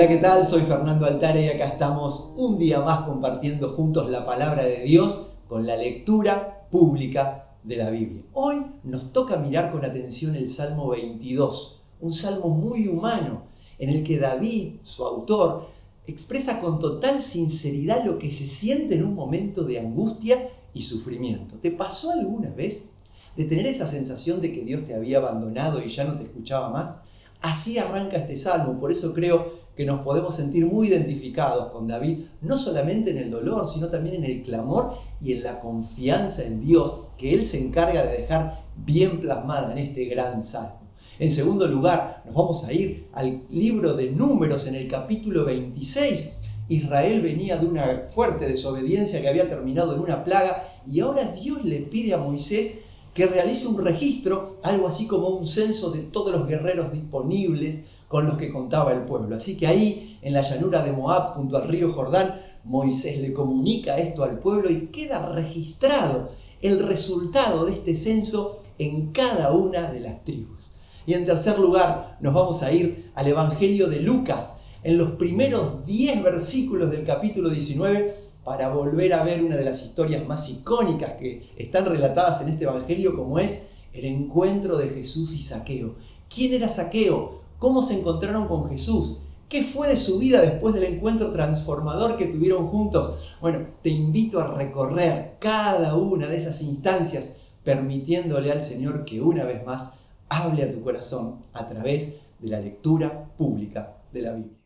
Hola, ¿qué tal? Soy Fernando Altare y acá estamos un día más compartiendo juntos la palabra de Dios con la lectura pública de la Biblia. Hoy nos toca mirar con atención el Salmo 22, un salmo muy humano en el que David, su autor, expresa con total sinceridad lo que se siente en un momento de angustia y sufrimiento. ¿Te pasó alguna vez de tener esa sensación de que Dios te había abandonado y ya no te escuchaba más? Así arranca este salmo, por eso creo que nos podemos sentir muy identificados con David, no solamente en el dolor, sino también en el clamor y en la confianza en Dios que Él se encarga de dejar bien plasmada en este gran salmo. En segundo lugar, nos vamos a ir al libro de números en el capítulo 26. Israel venía de una fuerte desobediencia que había terminado en una plaga y ahora Dios le pide a Moisés que realice un registro, algo así como un censo de todos los guerreros disponibles con los que contaba el pueblo. Así que ahí, en la llanura de Moab, junto al río Jordán, Moisés le comunica esto al pueblo y queda registrado el resultado de este censo en cada una de las tribus. Y en tercer lugar, nos vamos a ir al Evangelio de Lucas, en los primeros 10 versículos del capítulo 19, para volver a ver una de las historias más icónicas que están relatadas en este Evangelio, como es el encuentro de Jesús y Saqueo. ¿Quién era Saqueo? ¿Cómo se encontraron con Jesús? ¿Qué fue de su vida después del encuentro transformador que tuvieron juntos? Bueno, te invito a recorrer cada una de esas instancias, permitiéndole al Señor que una vez más hable a tu corazón a través de la lectura pública de la Biblia.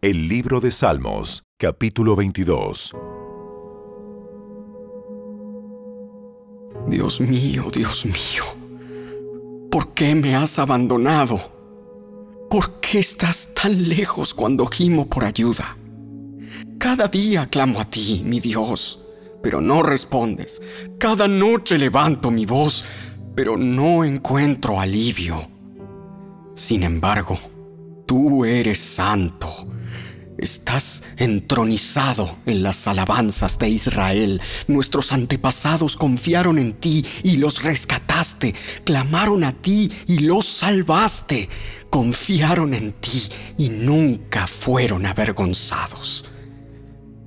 El libro de Salmos, capítulo 22. Dios mío, Dios mío, ¿por qué me has abandonado? ¿Por qué estás tan lejos cuando gimo por ayuda? Cada día clamo a ti, mi Dios, pero no respondes. Cada noche levanto mi voz, pero no encuentro alivio. Sin embargo, tú eres santo Estás entronizado en las alabanzas de Israel. Nuestros antepasados confiaron en ti y los rescataste. Clamaron a ti y los salvaste. Confiaron en ti y nunca fueron avergonzados.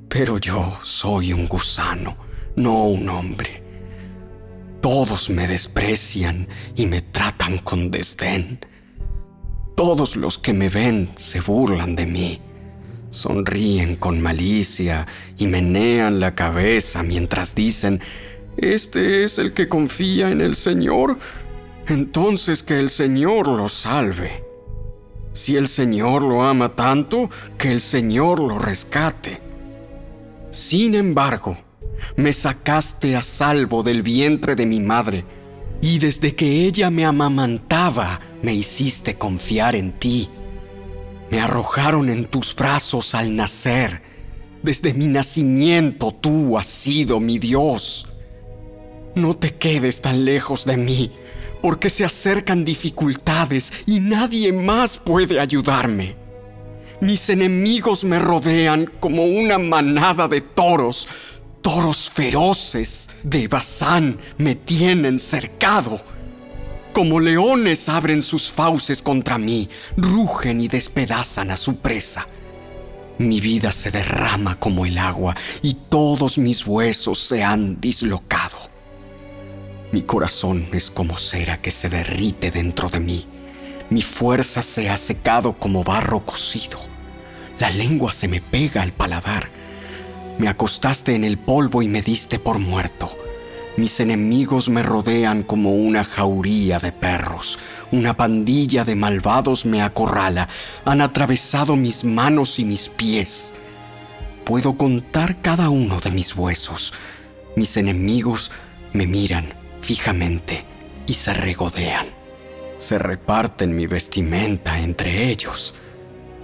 Pero yo soy un gusano, no un hombre. Todos me desprecian y me tratan con desdén. Todos los que me ven se burlan de mí. Sonríen con malicia y menean la cabeza mientras dicen, Este es el que confía en el Señor, entonces que el Señor lo salve. Si el Señor lo ama tanto, que el Señor lo rescate. Sin embargo, me sacaste a salvo del vientre de mi madre, y desde que ella me amamantaba, me hiciste confiar en ti. Me arrojaron en tus brazos al nacer. Desde mi nacimiento tú has sido mi Dios. No te quedes tan lejos de mí, porque se acercan dificultades y nadie más puede ayudarme. Mis enemigos me rodean como una manada de toros. Toros feroces de Bazán me tienen cercado como leones abren sus fauces contra mí, rugen y despedazan a su presa. Mi vida se derrama como el agua y todos mis huesos se han dislocado. Mi corazón es como cera que se derrite dentro de mí. Mi fuerza se ha secado como barro cocido. La lengua se me pega al paladar. Me acostaste en el polvo y me diste por muerto. Mis enemigos me rodean como una jauría de perros. Una pandilla de malvados me acorrala. Han atravesado mis manos y mis pies. Puedo contar cada uno de mis huesos. Mis enemigos me miran fijamente y se regodean. Se reparten mi vestimenta entre ellos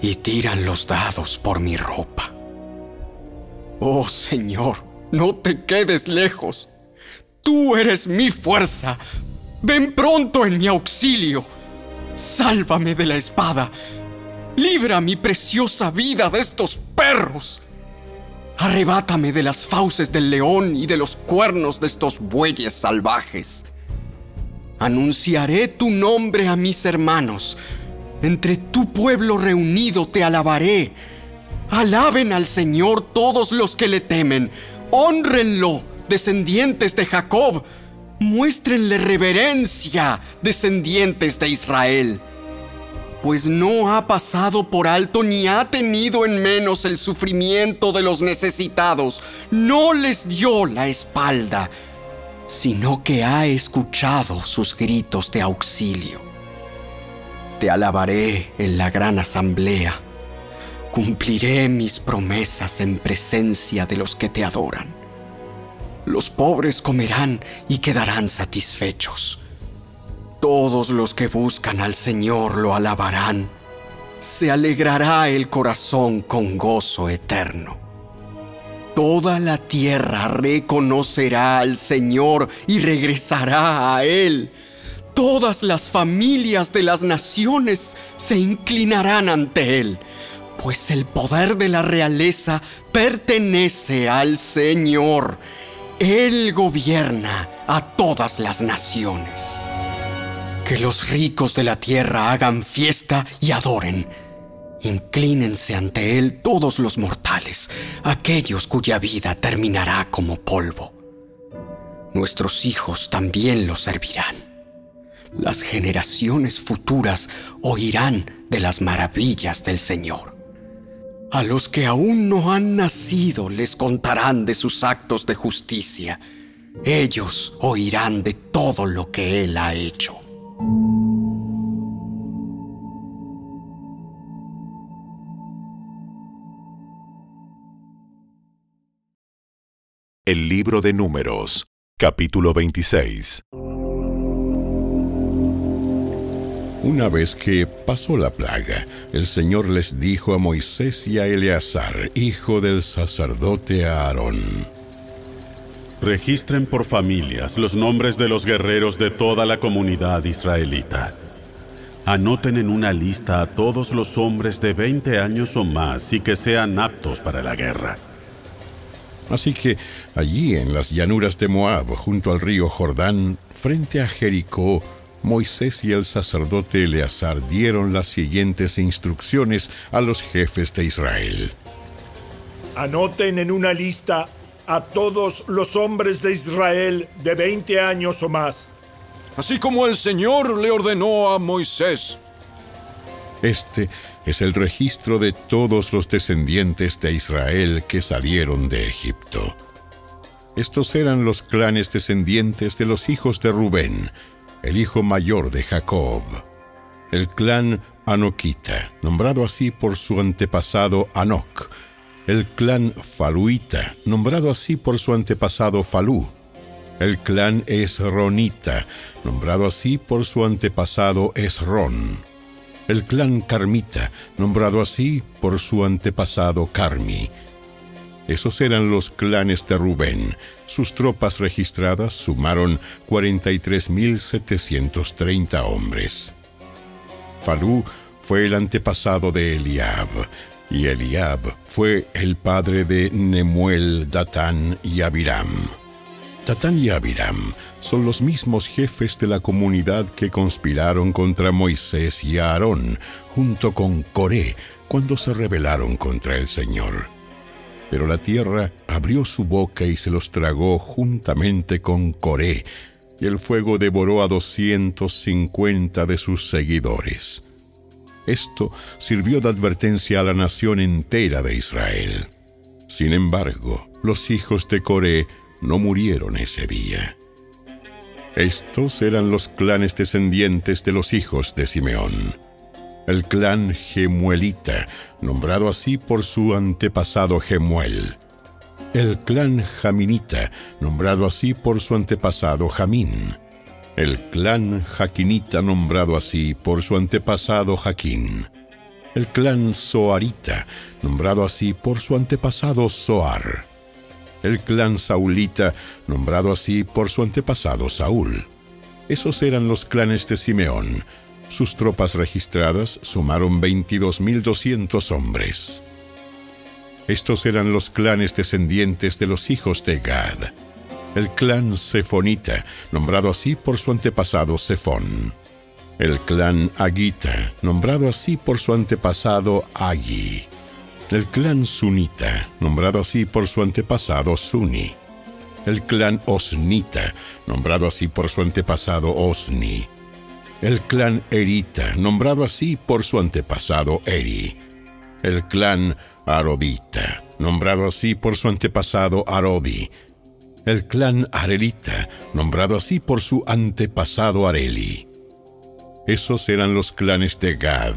y tiran los dados por mi ropa. Oh Señor, no te quedes lejos. Tú eres mi fuerza. Ven pronto en mi auxilio. Sálvame de la espada. Libra mi preciosa vida de estos perros. Arrebátame de las fauces del león y de los cuernos de estos bueyes salvajes. Anunciaré tu nombre a mis hermanos. Entre tu pueblo reunido te alabaré. Alaben al Señor todos los que le temen. Honrenlo, descendientes de Jacob. Muéstrenle reverencia, descendientes de Israel. Pues no ha pasado por alto ni ha tenido en menos el sufrimiento de los necesitados. No les dio la espalda, sino que ha escuchado sus gritos de auxilio te alabaré en la gran asamblea. Cumpliré mis promesas en presencia de los que te adoran. Los pobres comerán y quedarán satisfechos. Todos los que buscan al Señor lo alabarán. Se alegrará el corazón con gozo eterno. Toda la tierra reconocerá al Señor y regresará a Él todas las familias de las naciones se inclinarán ante él, pues el poder de la realeza pertenece al Señor. Él gobierna a todas las naciones. Que los ricos de la tierra hagan fiesta y adoren. Inclínense ante Él todos los mortales, aquellos cuya vida terminará como polvo. Nuestros hijos también lo servirán las generaciones futuras oirán de las maravillas del Señor. A los que aún no han nacido les contarán de sus actos de justicia. Ellos oirán de todo lo que Él ha hecho. El libro de números, capítulo 26. Una vez que pasó la plaga, el Señor les dijo a Moisés y a Eleazar, hijo del sacerdote Aarón, Registren por familias los nombres de los guerreros de toda la comunidad israelita. Anoten en una lista a todos los hombres de 20 años o más y que sean aptos para la guerra. Así que allí en las llanuras de Moab, junto al río Jordán, frente a Jericó, Moisés y el sacerdote Eleazar dieron las siguientes instrucciones a los jefes de Israel. Anoten en una lista a todos los hombres de Israel de 20 años o más. Así como el Señor le ordenó a Moisés. Este es el registro de todos los descendientes de Israel que salieron de Egipto. Estos eran los clanes descendientes de los hijos de Rubén, el hijo mayor de Jacob. El clan Anoquita, nombrado así por su antepasado Anoc. El clan Faluita, nombrado así por su antepasado Falú. El clan Esronita, nombrado así por su antepasado Esron. El clan Carmita, nombrado así por su antepasado Carmi esos eran los clanes de Rubén. Sus tropas registradas sumaron 43.730 hombres. Falú fue el antepasado de Eliab, y Eliab fue el padre de Nemuel, Datán y Abiram. Datán y Abiram son los mismos jefes de la comunidad que conspiraron contra Moisés y Aarón, junto con Coré, cuando se rebelaron contra el Señor. Pero la tierra abrió su boca y se los tragó juntamente con Coré, y el fuego devoró a doscientos cincuenta de sus seguidores. Esto sirvió de advertencia a la nación entera de Israel. Sin embargo, los hijos de Coré no murieron ese día. Estos eran los clanes descendientes de los hijos de Simeón el clan Gemuelita, nombrado así por su antepasado Gemuel. El clan Jaminita, nombrado así por su antepasado Jamín. El clan Jaquinita, nombrado así por su antepasado Jaquín. El clan Soarita, nombrado así por su antepasado Soar. El clan Saulita, nombrado así por su antepasado Saúl. Esos eran los clanes de Simeón, sus tropas registradas sumaron 22.200 hombres. Estos eran los clanes descendientes de los hijos de Gad. El clan Sefonita, nombrado así por su antepasado Sefón. El clan Agita, nombrado así por su antepasado Agi. El clan Sunita, nombrado así por su antepasado Suni. El clan Osnita, nombrado así por su antepasado Osni. El clan Erita, nombrado así por su antepasado Eri. El clan Arodita, nombrado así por su antepasado Arodi. El clan Arelita, nombrado así por su antepasado Areli. Esos eran los clanes de Gad.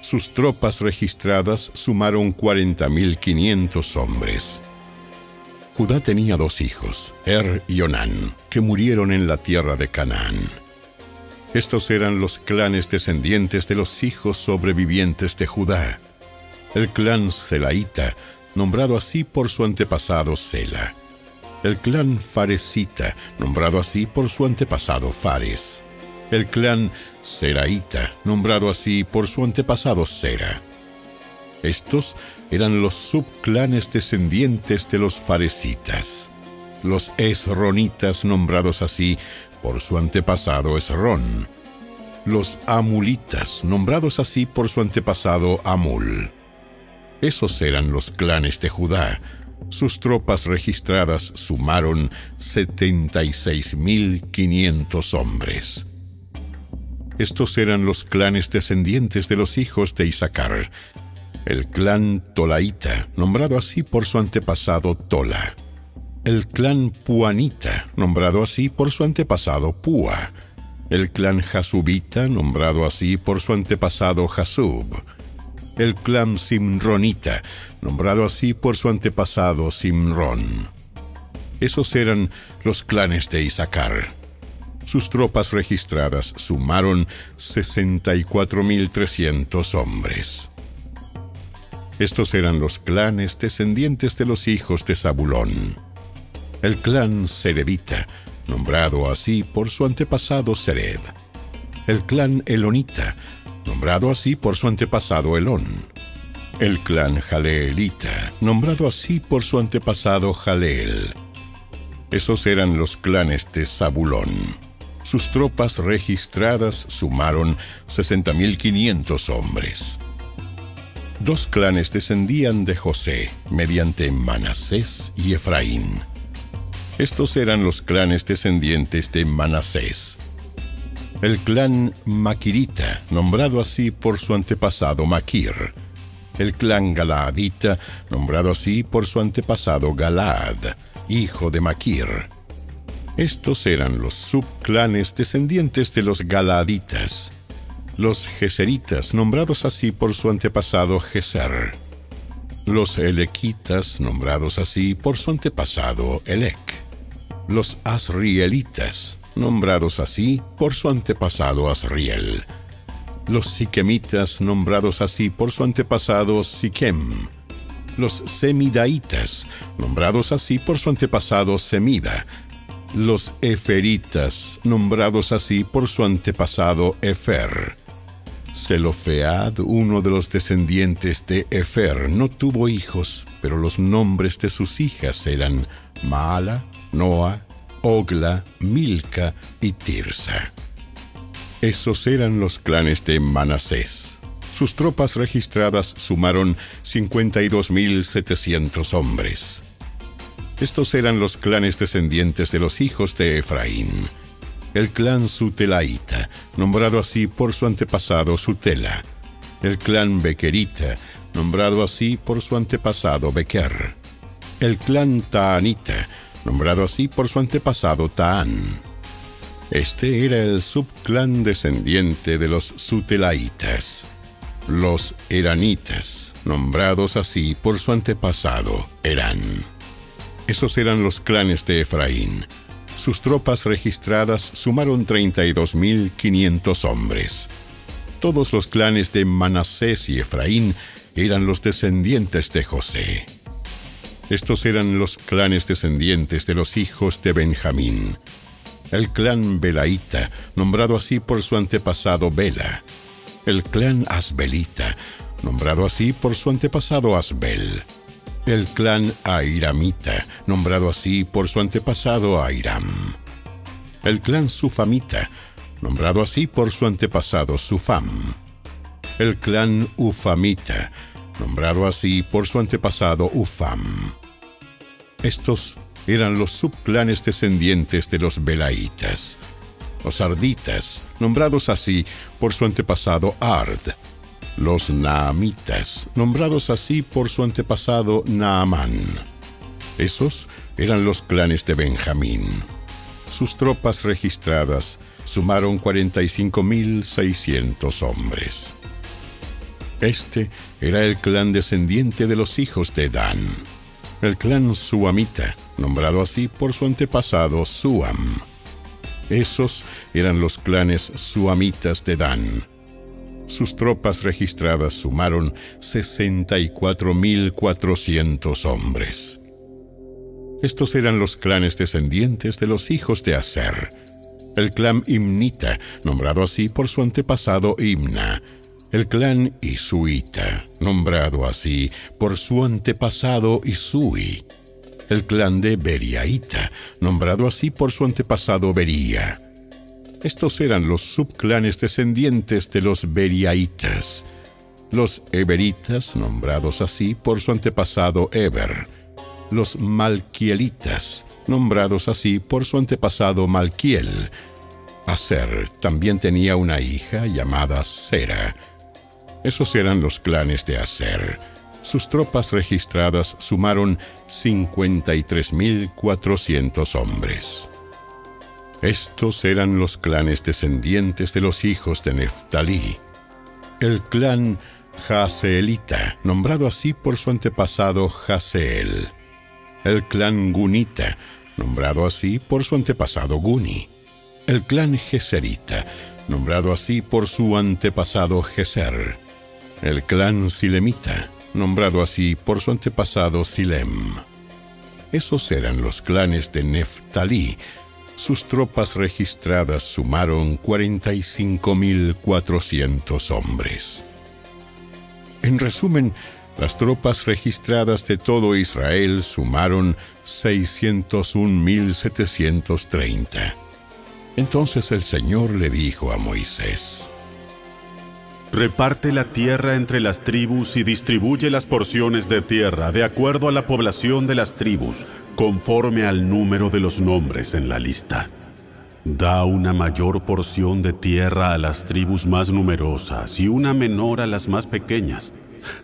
Sus tropas registradas sumaron 40.500 hombres. Judá tenía dos hijos, Er y Onán, que murieron en la tierra de Canaán. Estos eran los clanes descendientes de los hijos sobrevivientes de Judá. El clan Selaita, nombrado así por su antepasado Sela. El clan Faresita, nombrado así por su antepasado Fares. El clan Seraita, nombrado así por su antepasado Sera. Estos eran los subclanes descendientes de los faresitas. Los esronitas, nombrados así por su antepasado Esrón. Los amulitas, nombrados así por su antepasado Amul. Esos eran los clanes de Judá. Sus tropas registradas sumaron 76.500 hombres. Estos eran los clanes descendientes de los hijos de Isaacar, el clan Tolaita, nombrado así por su antepasado Tola, el clan Puanita, nombrado así por su antepasado Pua, el clan Jasubita, nombrado así por su antepasado Jasub, el clan Simronita, nombrado así por su antepasado Simron. Esos eran los clanes de Isaacar. Sus tropas registradas sumaron 64.300 hombres. Estos eran los clanes descendientes de los hijos de Zabulón. El clan Seredita, nombrado así por su antepasado Sered. El clan Elonita, nombrado así por su antepasado Elón. El clan Jaleelita, nombrado así por su antepasado Jaleel. Esos eran los clanes de Zabulón. Sus tropas registradas sumaron 60.500 hombres. Dos clanes descendían de José mediante Manasés y Efraín. Estos eran los clanes descendientes de Manasés. El clan Maquirita, nombrado así por su antepasado Maquir. El clan Galaadita, nombrado así por su antepasado Galaad, hijo de Maquir. Estos eran los subclanes descendientes de los Galaaditas los Geseritas, nombrados así por su antepasado Geser, los Elequitas, nombrados así por su antepasado Elec, los Asrielitas, nombrados así por su antepasado Asriel, los Siquemitas, nombrados así por su antepasado Siquem, los Semidaitas, nombrados así por su antepasado Semida, los Eferitas, nombrados así por su antepasado Efer, Selofead, uno de los descendientes de Efer, no tuvo hijos, pero los nombres de sus hijas eran Maala, Noa, Ogla, Milca y Tirsa. Esos eran los clanes de Manasés. Sus tropas registradas sumaron 52.700 hombres. Estos eran los clanes descendientes de los hijos de Efraín el clan Sutelaita, nombrado así por su antepasado Sutela, el clan Bequerita, nombrado así por su antepasado Bequer, el clan Taanita, nombrado así por su antepasado Taan. Este era el subclan descendiente de los Sutelaitas, los Eranitas, nombrados así por su antepasado Erán. Esos eran los clanes de Efraín, sus tropas registradas sumaron 32.500 hombres. Todos los clanes de Manasés y Efraín eran los descendientes de José. Estos eran los clanes descendientes de los hijos de Benjamín. El clan Belaita, nombrado así por su antepasado Bela. El clan Asbelita, nombrado así por su antepasado Asbel el clan Airamita, nombrado así por su antepasado Airam. El clan Sufamita, nombrado así por su antepasado Sufam. El clan Ufamita, nombrado así por su antepasado Ufam. Estos eran los subclanes descendientes de los Belaitas. Los Arditas, nombrados así por su antepasado Ard. Los Naamitas, nombrados así por su antepasado Naamán. Esos eran los clanes de Benjamín. Sus tropas registradas sumaron 45.600 hombres. Este era el clan descendiente de los hijos de Dan, el clan Suamita, nombrado así por su antepasado Suam. Esos eran los clanes suamitas de Dan. Sus tropas registradas sumaron 64.400 hombres. Estos eran los clanes descendientes de los hijos de Aser. El clan Imnita, nombrado así por su antepasado Imna. El clan Isuita, nombrado así por su antepasado Isui. El clan de Beriaita, nombrado así por su antepasado Beria. Estos eran los subclanes descendientes de los Beriaitas. Los Eberitas, nombrados así por su antepasado Eber los Malquielitas, nombrados así por su antepasado Malquiel. Aser también tenía una hija llamada Sera. Esos eran los clanes de Aser. Sus tropas registradas sumaron 53.400 hombres. Estos eran los clanes descendientes de los hijos de Neftalí. El clan Jaseelita, nombrado así por su antepasado Jaseel el clan Gunita, nombrado así por su antepasado Guni, el clan Geserita, nombrado así por su antepasado Geser, el clan Silemita, nombrado así por su antepasado Silem. Esos eran los clanes de Neftalí. Sus tropas registradas sumaron 45.400 hombres. En resumen, las tropas registradas de todo Israel sumaron 601.730. Entonces el Señor le dijo a Moisés, Reparte la tierra entre las tribus y distribuye las porciones de tierra de acuerdo a la población de las tribus, conforme al número de los nombres en la lista. Da una mayor porción de tierra a las tribus más numerosas y una menor a las más pequeñas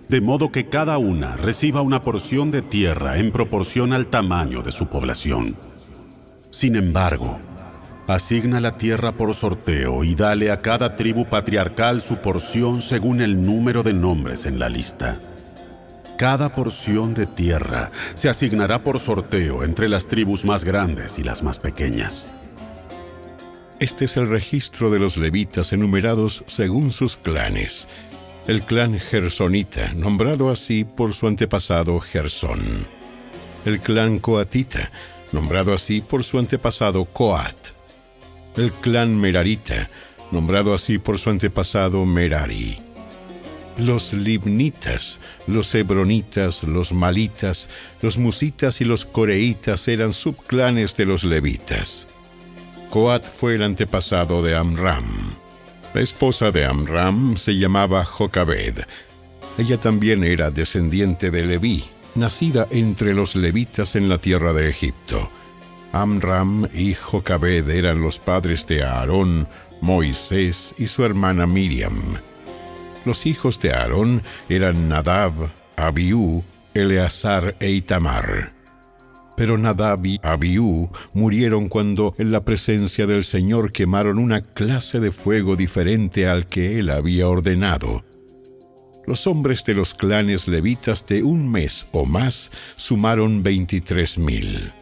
de modo que cada una reciba una porción de tierra en proporción al tamaño de su población. Sin embargo, asigna la tierra por sorteo y dale a cada tribu patriarcal su porción según el número de nombres en la lista. Cada porción de tierra se asignará por sorteo entre las tribus más grandes y las más pequeñas. Este es el registro de los levitas enumerados según sus clanes el clan gersonita, nombrado así por su antepasado Gersón. El clan coatita, nombrado así por su antepasado Coat. El clan merarita, nombrado así por su antepasado Merari. Los libnitas, los hebronitas, los malitas, los musitas y los coreitas eran subclanes de los levitas. Coat fue el antepasado de Amram. La esposa de Amram se llamaba Jocabed. Ella también era descendiente de Leví, nacida entre los levitas en la tierra de Egipto. Amram y Jocabed eran los padres de Aarón, Moisés y su hermana Miriam. Los hijos de Aarón eran Nadab, Abiú, Eleazar e Itamar. Pero Nadab y Abiú murieron cuando en la presencia del Señor quemaron una clase de fuego diferente al que él había ordenado. Los hombres de los clanes levitas de un mes o más sumaron veintitrés mil.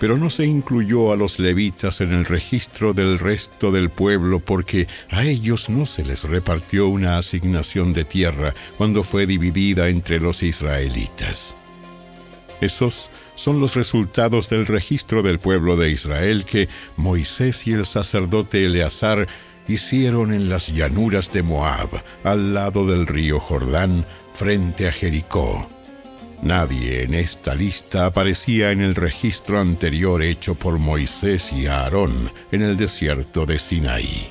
Pero no se incluyó a los levitas en el registro del resto del pueblo porque a ellos no se les repartió una asignación de tierra cuando fue dividida entre los israelitas. Esos son los resultados del registro del pueblo de Israel que Moisés y el sacerdote Eleazar hicieron en las llanuras de Moab, al lado del río Jordán, frente a Jericó. Nadie en esta lista aparecía en el registro anterior hecho por Moisés y Aarón en el desierto de Sinaí.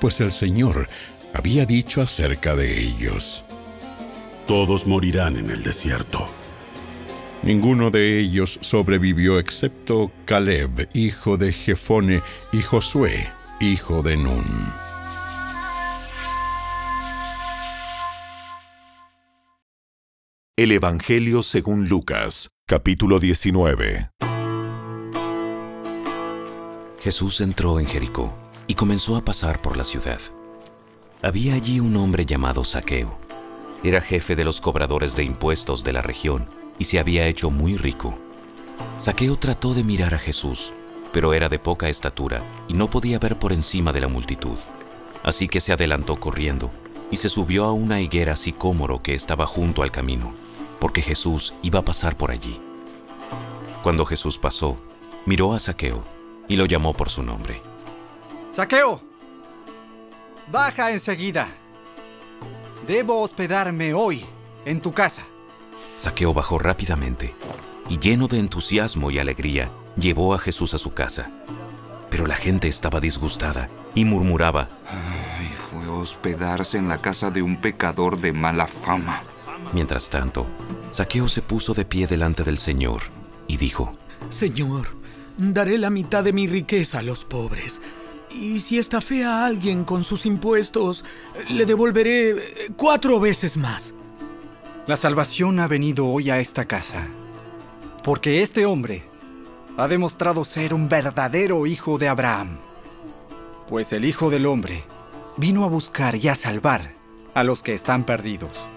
pues el Señor había dicho acerca de ellos. Todos morirán en el desierto. Ninguno de ellos sobrevivió excepto Caleb, hijo de Jefone, y Josué, hijo de Nun. El Evangelio según Lucas, capítulo 19. Jesús entró en Jericó y comenzó a pasar por la ciudad. Había allí un hombre llamado Saqueo. Era jefe de los cobradores de impuestos de la región y se había hecho muy rico. Saqueo trató de mirar a Jesús, pero era de poca estatura y no podía ver por encima de la multitud. Así que se adelantó corriendo y se subió a una higuera sicómoro que estaba junto al camino, porque Jesús iba a pasar por allí. Cuando Jesús pasó, miró a Saqueo y lo llamó por su nombre. Saqueo, baja enseguida. Debo hospedarme hoy en tu casa. Saqueo bajó rápidamente y lleno de entusiasmo y alegría, llevó a Jesús a su casa. Pero la gente estaba disgustada y murmuraba, Ay, fue a hospedarse en la casa de un pecador de mala fama. Mientras tanto, Saqueo se puso de pie delante del Señor y dijo, Señor, daré la mitad de mi riqueza a los pobres. Y si estafé a alguien con sus impuestos, le devolveré eh, cuatro veces más. La salvación ha venido hoy a esta casa, porque este hombre ha demostrado ser un verdadero hijo de Abraham. Pues el Hijo del Hombre vino a buscar y a salvar a los que están perdidos.